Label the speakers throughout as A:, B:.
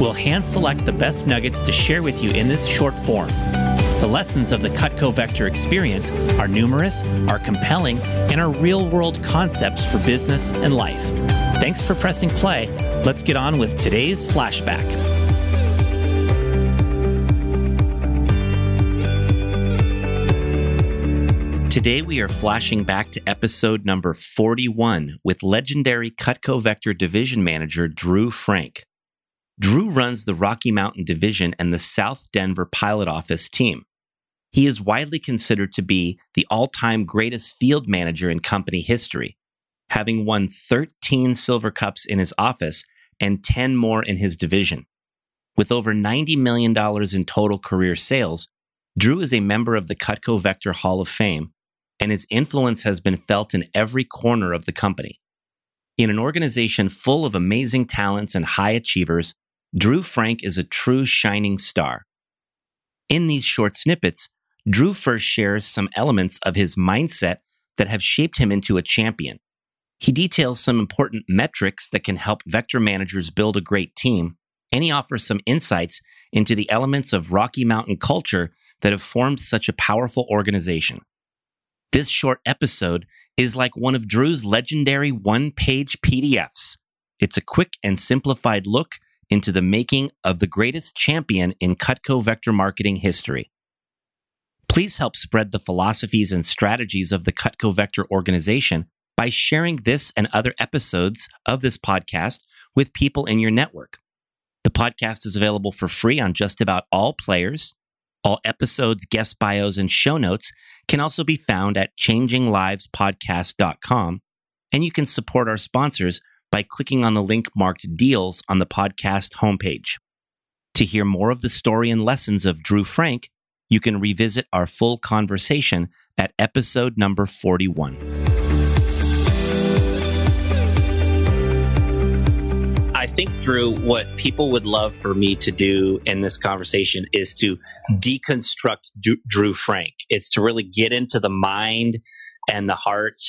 A: We'll hand select the best nuggets to share with you in this short form. The lessons of the Cutco Vector experience are numerous, are compelling, and are real world concepts for business and life. Thanks for pressing play. Let's get on with today's flashback. Today, we are flashing back to episode number 41 with legendary Cutco Vector division manager Drew Frank. Drew runs the Rocky Mountain Division and the South Denver Pilot Office team. He is widely considered to be the all time greatest field manager in company history, having won 13 Silver Cups in his office and 10 more in his division. With over $90 million in total career sales, Drew is a member of the Cutco Vector Hall of Fame, and his influence has been felt in every corner of the company. In an organization full of amazing talents and high achievers, Drew Frank is a true shining star. In these short snippets, Drew first shares some elements of his mindset that have shaped him into a champion. He details some important metrics that can help vector managers build a great team, and he offers some insights into the elements of Rocky Mountain culture that have formed such a powerful organization. This short episode is like one of Drew's legendary one page PDFs. It's a quick and simplified look into the making of the greatest champion in Cutco vector marketing history. Please help spread the philosophies and strategies of the Cutco Vector organization by sharing this and other episodes of this podcast with people in your network. The podcast is available for free on just about all players. All episodes, guest bios, and show notes can also be found at changinglivespodcast.com. And you can support our sponsors by clicking on the link marked deals on the podcast homepage. To hear more of the story and lessons of Drew Frank, you can revisit our full conversation at episode number 41. I think, Drew, what people would love for me to do in this conversation is to deconstruct Drew Frank. It's to really get into the mind and the heart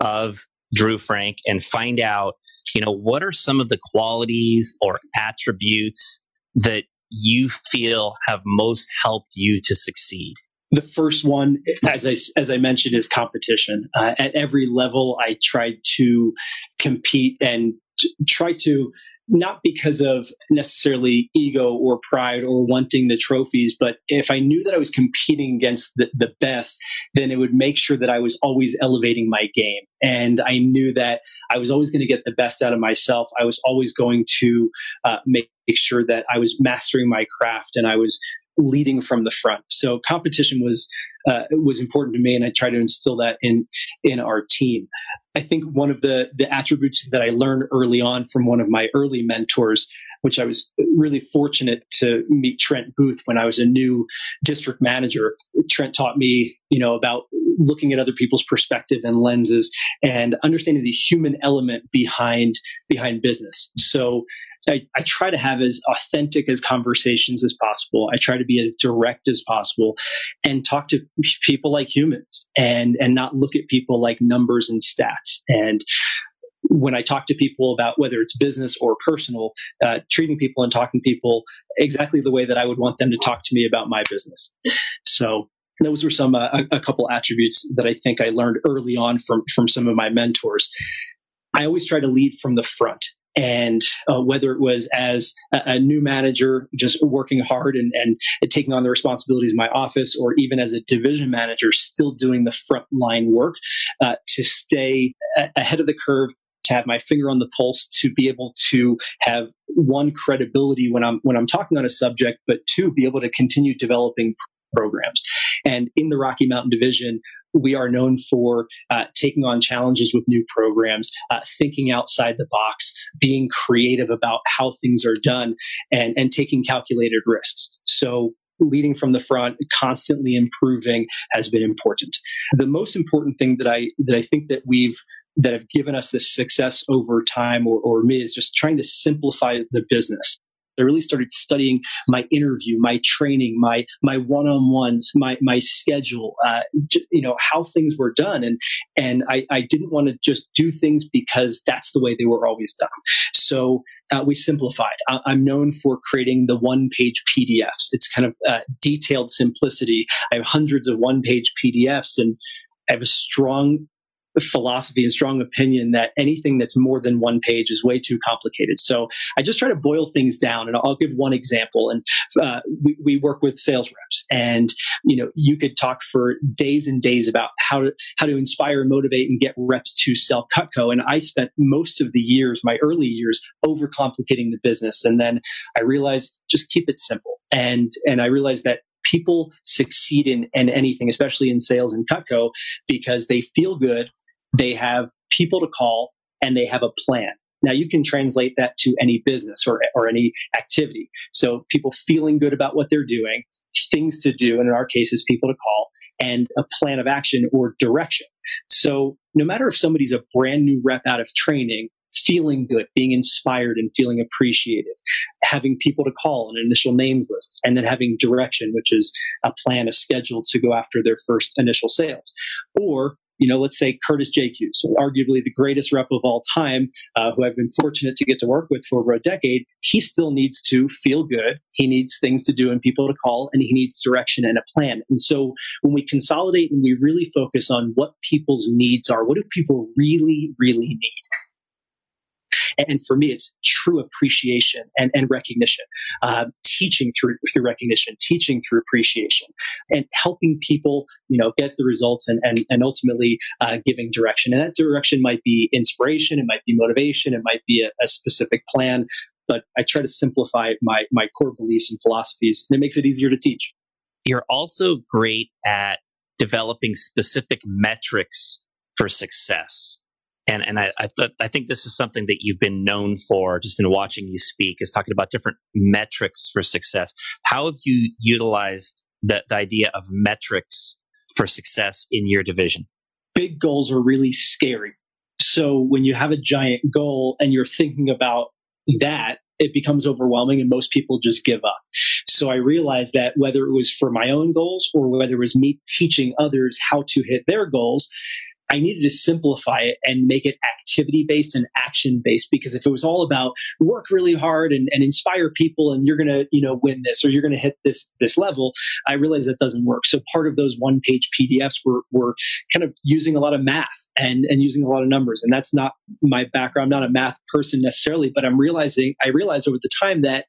A: of Drew Frank and find out, you know, what are some of the qualities or attributes that you feel have most helped you to succeed?
B: The first one, as I, as I mentioned, is competition. Uh, at every level, I tried to compete and t- try to not because of necessarily ego or pride or wanting the trophies, but if I knew that I was competing against the, the best, then it would make sure that I was always elevating my game. And I knew that I was always going to get the best out of myself. I was always going to uh, make sure that I was mastering my craft and I was leading from the front. So competition was uh, was important to me, and I try to instill that in in our team. I think one of the the attributes that I learned early on from one of my early mentors, which I was really fortunate to meet Trent Booth when I was a new district manager. Trent taught me, you know, about looking at other people's perspective and lenses and understanding the human element behind behind business. So I, I, try to have as authentic as conversations as possible. I try to be as direct as possible and talk to people like humans and, and not look at people like numbers and stats. And when I talk to people about whether it's business or personal, uh, treating people and talking to people exactly the way that I would want them to talk to me about my business. So those were some uh, a, a couple attributes that I think I learned early on from from some of my mentors. I always try to lead from the front and uh, whether it was as a, a, new manager just working hard and, and taking on the responsibilities of my office or even as a division manager still doing the frontline work uh, to stay a- ahead of the curve to have my finger on the pulse to be able to have one credibility when I'm when I'm talking on a subject but two be able to continue developing programs. And in the Rocky Mountain Division, we are known for uh, taking on challenges with new programs, uh, thinking outside the box, being creative about how things are done, and, and taking calculated risks. So leading from the front, constantly improving has been important. The most important thing that I that I think that we've that have given us this success over time or, or me is just trying to simplify the business. I really started studying my interview, my training, my my one-on-ones, my my schedule, uh, just, you know how things were done, and and I, I didn't want to just do things because that's the way they were always done. So uh, we simplified. I, am known for creating the one-page PDFs. It's kind of uh, detailed simplicity. I have hundreds of one-page PDFs, and I have a strong philosophy and strong opinion that anything that's more than one page is way too complicated. So I just try to boil things down, and I'll give one example. And uh, we, we work with sales reps, and you know you could talk for days and days about how to how to inspire, and motivate, and get reps to sell Cutco. And I spent most of the years, my early years, overcomplicating the business, and then I realized just keep it simple. And and I realized that people succeed in, in anything, especially in sales and Cutco, because they feel good they have people to call and they have a plan. Now you can translate that to any business or, or any activity. So people feeling good about what they're doing, things to do, and in our case is people to call, and a plan of action or direction. So no matter if somebody's a brand new rep out of training, feeling good, being inspired and feeling appreciated, having people to call, an initial names list, and then having direction, which is a plan, a schedule to go after their first initial sales. Or you know, let's say Curtis Jacques, so arguably the greatest rep of all time, uh, who I've been fortunate to get to work with for over a decade, he still needs to feel good. He needs things to do and people to call, and he needs direction and a plan. And so when we consolidate and we really focus on what people's needs are, what do people really, really need? And for me, it's true appreciation and, and recognition, uh, teaching through, through recognition, teaching through appreciation, and helping people, you know, get the results and, and, and ultimately uh, giving direction. And that direction might be inspiration, it might be motivation, it might be a, a specific plan, but I try to simplify my, my core beliefs and philosophies, and it makes it easier to teach.
A: You're also great at developing specific metrics for success and and I I, th- I, think this is something that you've been known for just in watching you speak is talking about different metrics for success. How have you utilized the, the idea of metrics for success in your division?
B: Big goals are really scary. So when you have a giant goal and you're thinking about that, it becomes overwhelming and most people just give up. So I realized that whether it was for my own goals or whether it was me teaching others how to hit their goals, I needed to simplify it and make it activity based and action based because if it was all about work really hard and, and inspire people and you're to, you know, win this or you're to hit this, this level, I realized that doesn't work. So part of those one page PDFs were, were kind of using a lot of math and, and using a lot of numbers. And that's not my background. I'm not a math person necessarily, but I'm realizing, I realized over the time that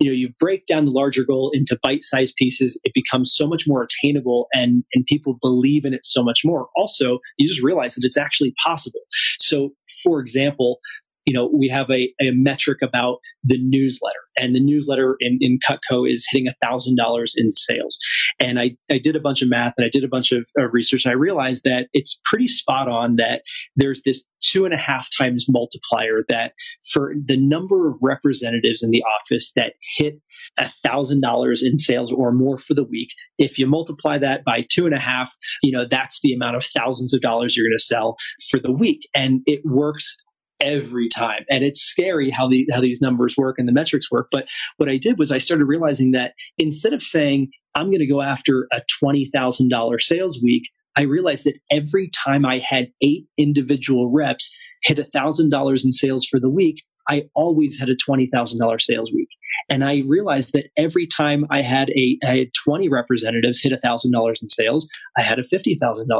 B: you know you break down the larger goal into bite-sized pieces it becomes so much more attainable and and people believe in it so much more. Also you just realize that it's actually possible. So for example you know, we have a, a metric about the newsletter, and the newsletter in, in Cutco is hitting a thousand dollars in sales. And I, I did a bunch of math and I did a bunch of, of research. And I realized that it's pretty spot on that there's this two and a half times multiplier that for the number of representatives in the office that hit a thousand dollars in sales or more for the week, if you multiply that by two and a half, you know, that's the amount of thousands of dollars you're going to sell for the week. And it works every time. And it's scary how the how these numbers work and the metrics work. But what I did was I started realizing that instead of saying I'm going to go after a twenty thousand dollar sales week, I realized that every time I had eight individual reps hit thousand dollars in sales for the week, I always had a $20,000 sales week. And I realized that every time I had a I had 20 representatives hit $1,000 in sales, I had a $50,000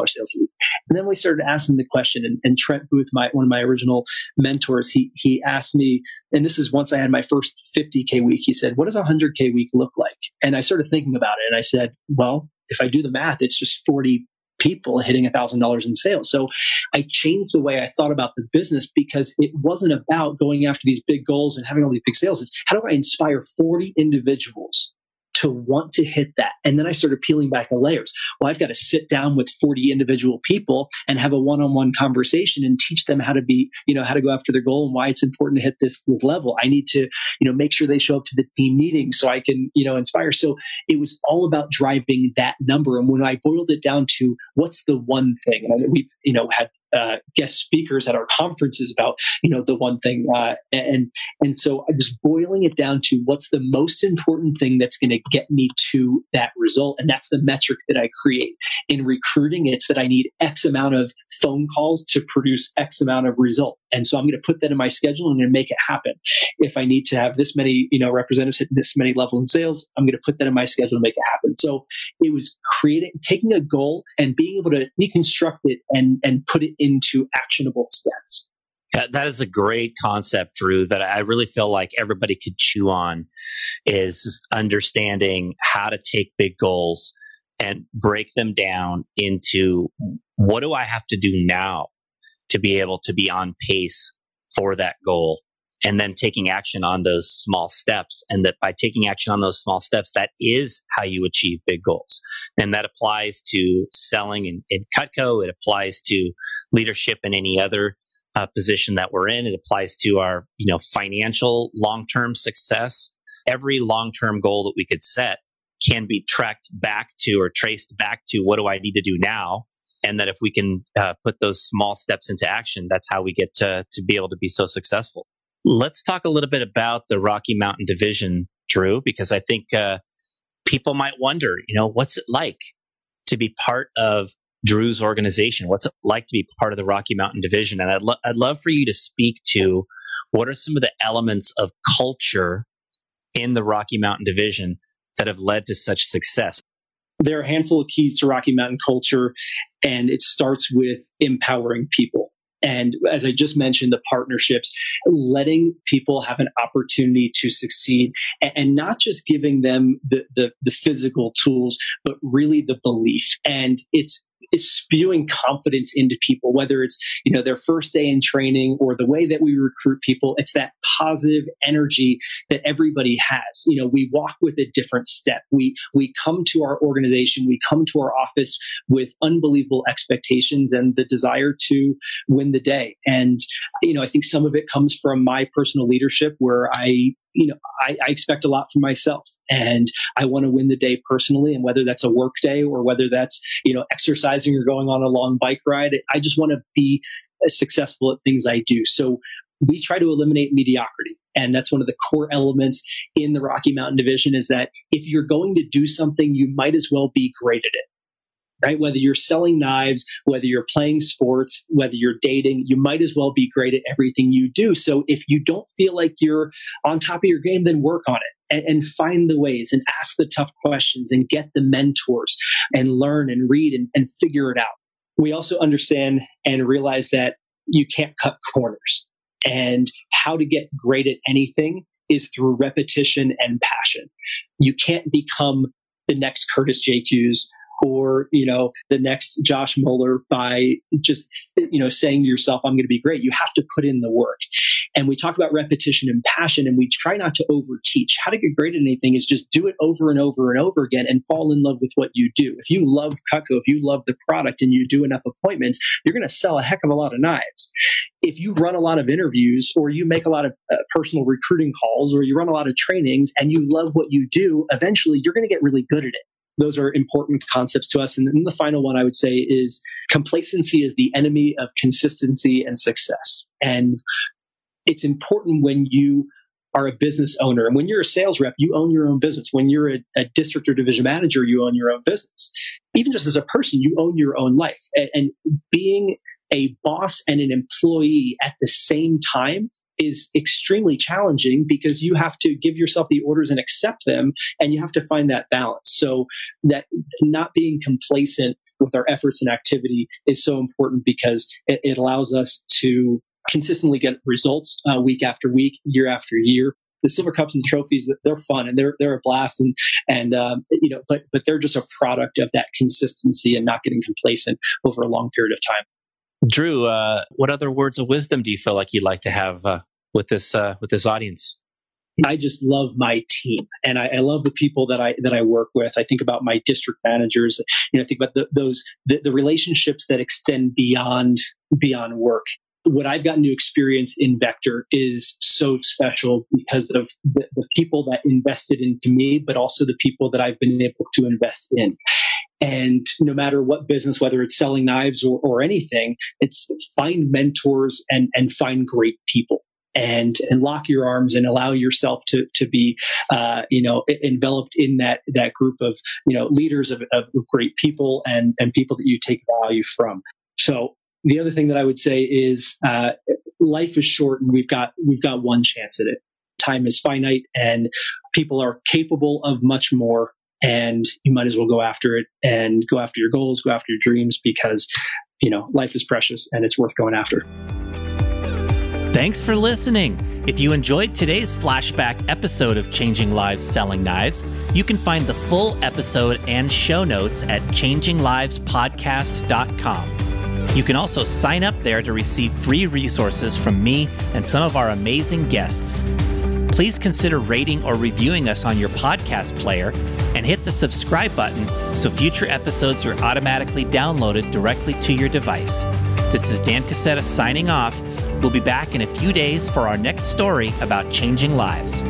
B: sales week. And then we started asking the question, and, and Trent Booth, my, one of my original mentors, he, he asked me, and this is once I had my first 50K week, he said, What does a 100K week look like? And I started thinking about it, and I said, Well, if I do the math, it's just 40 people hitting $1,000 in sales. So I changed the way I thought about the business because it wasn't about going after these big goals and having all these big sales. It's how do I inspire 40 individuals to want to hit that. And then I started peeling back the layers. Well, I've got to sit down with 40 individual people and have a one on one conversation and teach them how to be, you know, how to go after their goal and why it's important to hit this, this level. I need to, you know, make sure they show up to the team meeting so I can, you know, inspire. So it was all about driving that number. And when I boiled it down to what's the one thing, and we've, you know, had uh, guest speakers at our conferences about you know the one thing uh, and and so i was boiling it down to what's the most important thing that's going to get me to that result and that's the metric that i create. In recruiting it's that i need x amount of phone calls to produce x amount of result and so i'm going to put that in my schedule and I'm make it happen. If i need to have this many you know representatives at this many level in sales i'm going to put that in my schedule and make it happen. So it was creating taking a goal and being able to deconstruct it and and put it into actionable steps.
A: Yeah, that is a great concept, Drew, that I really feel like everybody could chew on is understanding how to take big goals and break them down into what do I have to do now to be able to be on pace for that goal and then taking action on those small steps. And that by taking action on those small steps, that is how you achieve big goals. And that applies to selling in, in Cutco. It applies to leadership in any other uh, position that we're in. It applies to our, you know, financial long-term success. Every long-term goal that we could set can be tracked back to or traced back to what do I need to do now? And that if we can uh, put those small steps into action, that's how we get to, to be able to be so successful. Let's talk a little bit about the Rocky Mountain Division, Drew, because I think uh, people might wonder, you know, what's it like to be part of Drew's organization? What's it like to be part of the Rocky Mountain Division? And I'd, lo- I'd love for you to speak to what are some of the elements of culture in the Rocky Mountain Division that have led to such success?
B: There are a handful of keys to Rocky Mountain culture, and it starts with empowering people. And as I just mentioned, the partnerships, letting people have an opportunity to succeed and, not just giving them the, the, the physical tools, but really the belief. And it's is spewing confidence into people, whether it's, you know, their first day in training or the way that we recruit people. It's that positive energy that everybody has. You know, we walk with a different step. We, we come to our organization, we come to our office with unbelievable expectations and the desire to win the day. And, you know, I think some of it comes from my personal leadership where I you know, I, I, expect a lot from myself and I want to win the day personally. And whether that's a work day or whether that's, you know, exercising or going on a long bike ride, I just want to be successful at things I do. So we try to eliminate mediocrity. And that's one of the core elements in the Rocky Mountain Division is that if you're going to do something, you might as well be great at it right? Whether you're selling knives, whether you're playing sports, whether you're dating, you might as well be great at everything you do. So if you don't feel like you're on top of your game, then work on it. And, find the ways and ask the tough questions and get the mentors and learn and read and, and figure it out. We also understand and realize that you can't cut corners and how to get great at anything is through repetition and passion. You can't become the next Curtis Jacques or you know the next Josh Muller by just you know saying to yourself I'm going to be great. You have to put in the work. And we talk about repetition and passion, and we try not to overteach. How to get great at anything is just do it over and over and over again, and fall in love with what you do. If you love Cutco, if you love the product, and you do enough appointments, you're going to sell a heck of a lot of knives. If you run a lot of interviews, or you make a lot of uh, personal recruiting calls, or you run a lot of trainings, and you love what you do, eventually you're going to get really good at it those are important concepts to us. And then the final one I would say is complacency is the enemy of consistency and success. And it's important when you are a business owner. And when you're a sales rep, you own your own business. When you're a, a, district or division manager, you own your own business. Even just as a person, you own your own life. And, and being a boss and an employee at the same time is extremely challenging because you have to give yourself the orders and accept them and you have to find that balance. So that not being complacent with our efforts and activity is so important because it, it allows us to consistently get results uh, week after week year after year. The silver cups and the trophies they're fun and they're they're a blast and and um, you know but but they're just a product of that consistency and not getting complacent over a long period of time
A: Drew, uh, what other words of wisdom do you feel like you'd like to have uh, with this uh, with this audience?
B: I just love my team, and I, I, love the people that I that I work with. I think about my district managers. You know, I think about the, those the, the relationships that extend beyond beyond work. What I've gotten to experience in Vector is so special because of the, the people that invested into me, but also the people that I've been able to invest in. And no matter what business, whether it's selling knives or, or anything, it's find mentors and, and find great people and and lock your arms and allow yourself to to be uh, you know enveloped in that that group of you know leaders of, of great people and and people that you take value from. So the other thing that I would say is uh, life is short and we've got we've got one chance at it. Time is finite and people are capable of much more and you might as well go after it and go after your goals, go after your dreams because you know life is precious and it's worth going after.
A: Thanks for listening. If you enjoyed today's flashback episode of Changing Lives Selling Knives, you can find the full episode and show notes at changinglivespodcast.com. You can also sign up there to receive free resources from me and some of our amazing guests. Please consider rating or reviewing us on your podcast player and hit the subscribe button so future episodes are automatically downloaded directly to your device. This is Dan Cassetta signing off We'll be back in a few days for our next story about changing lives.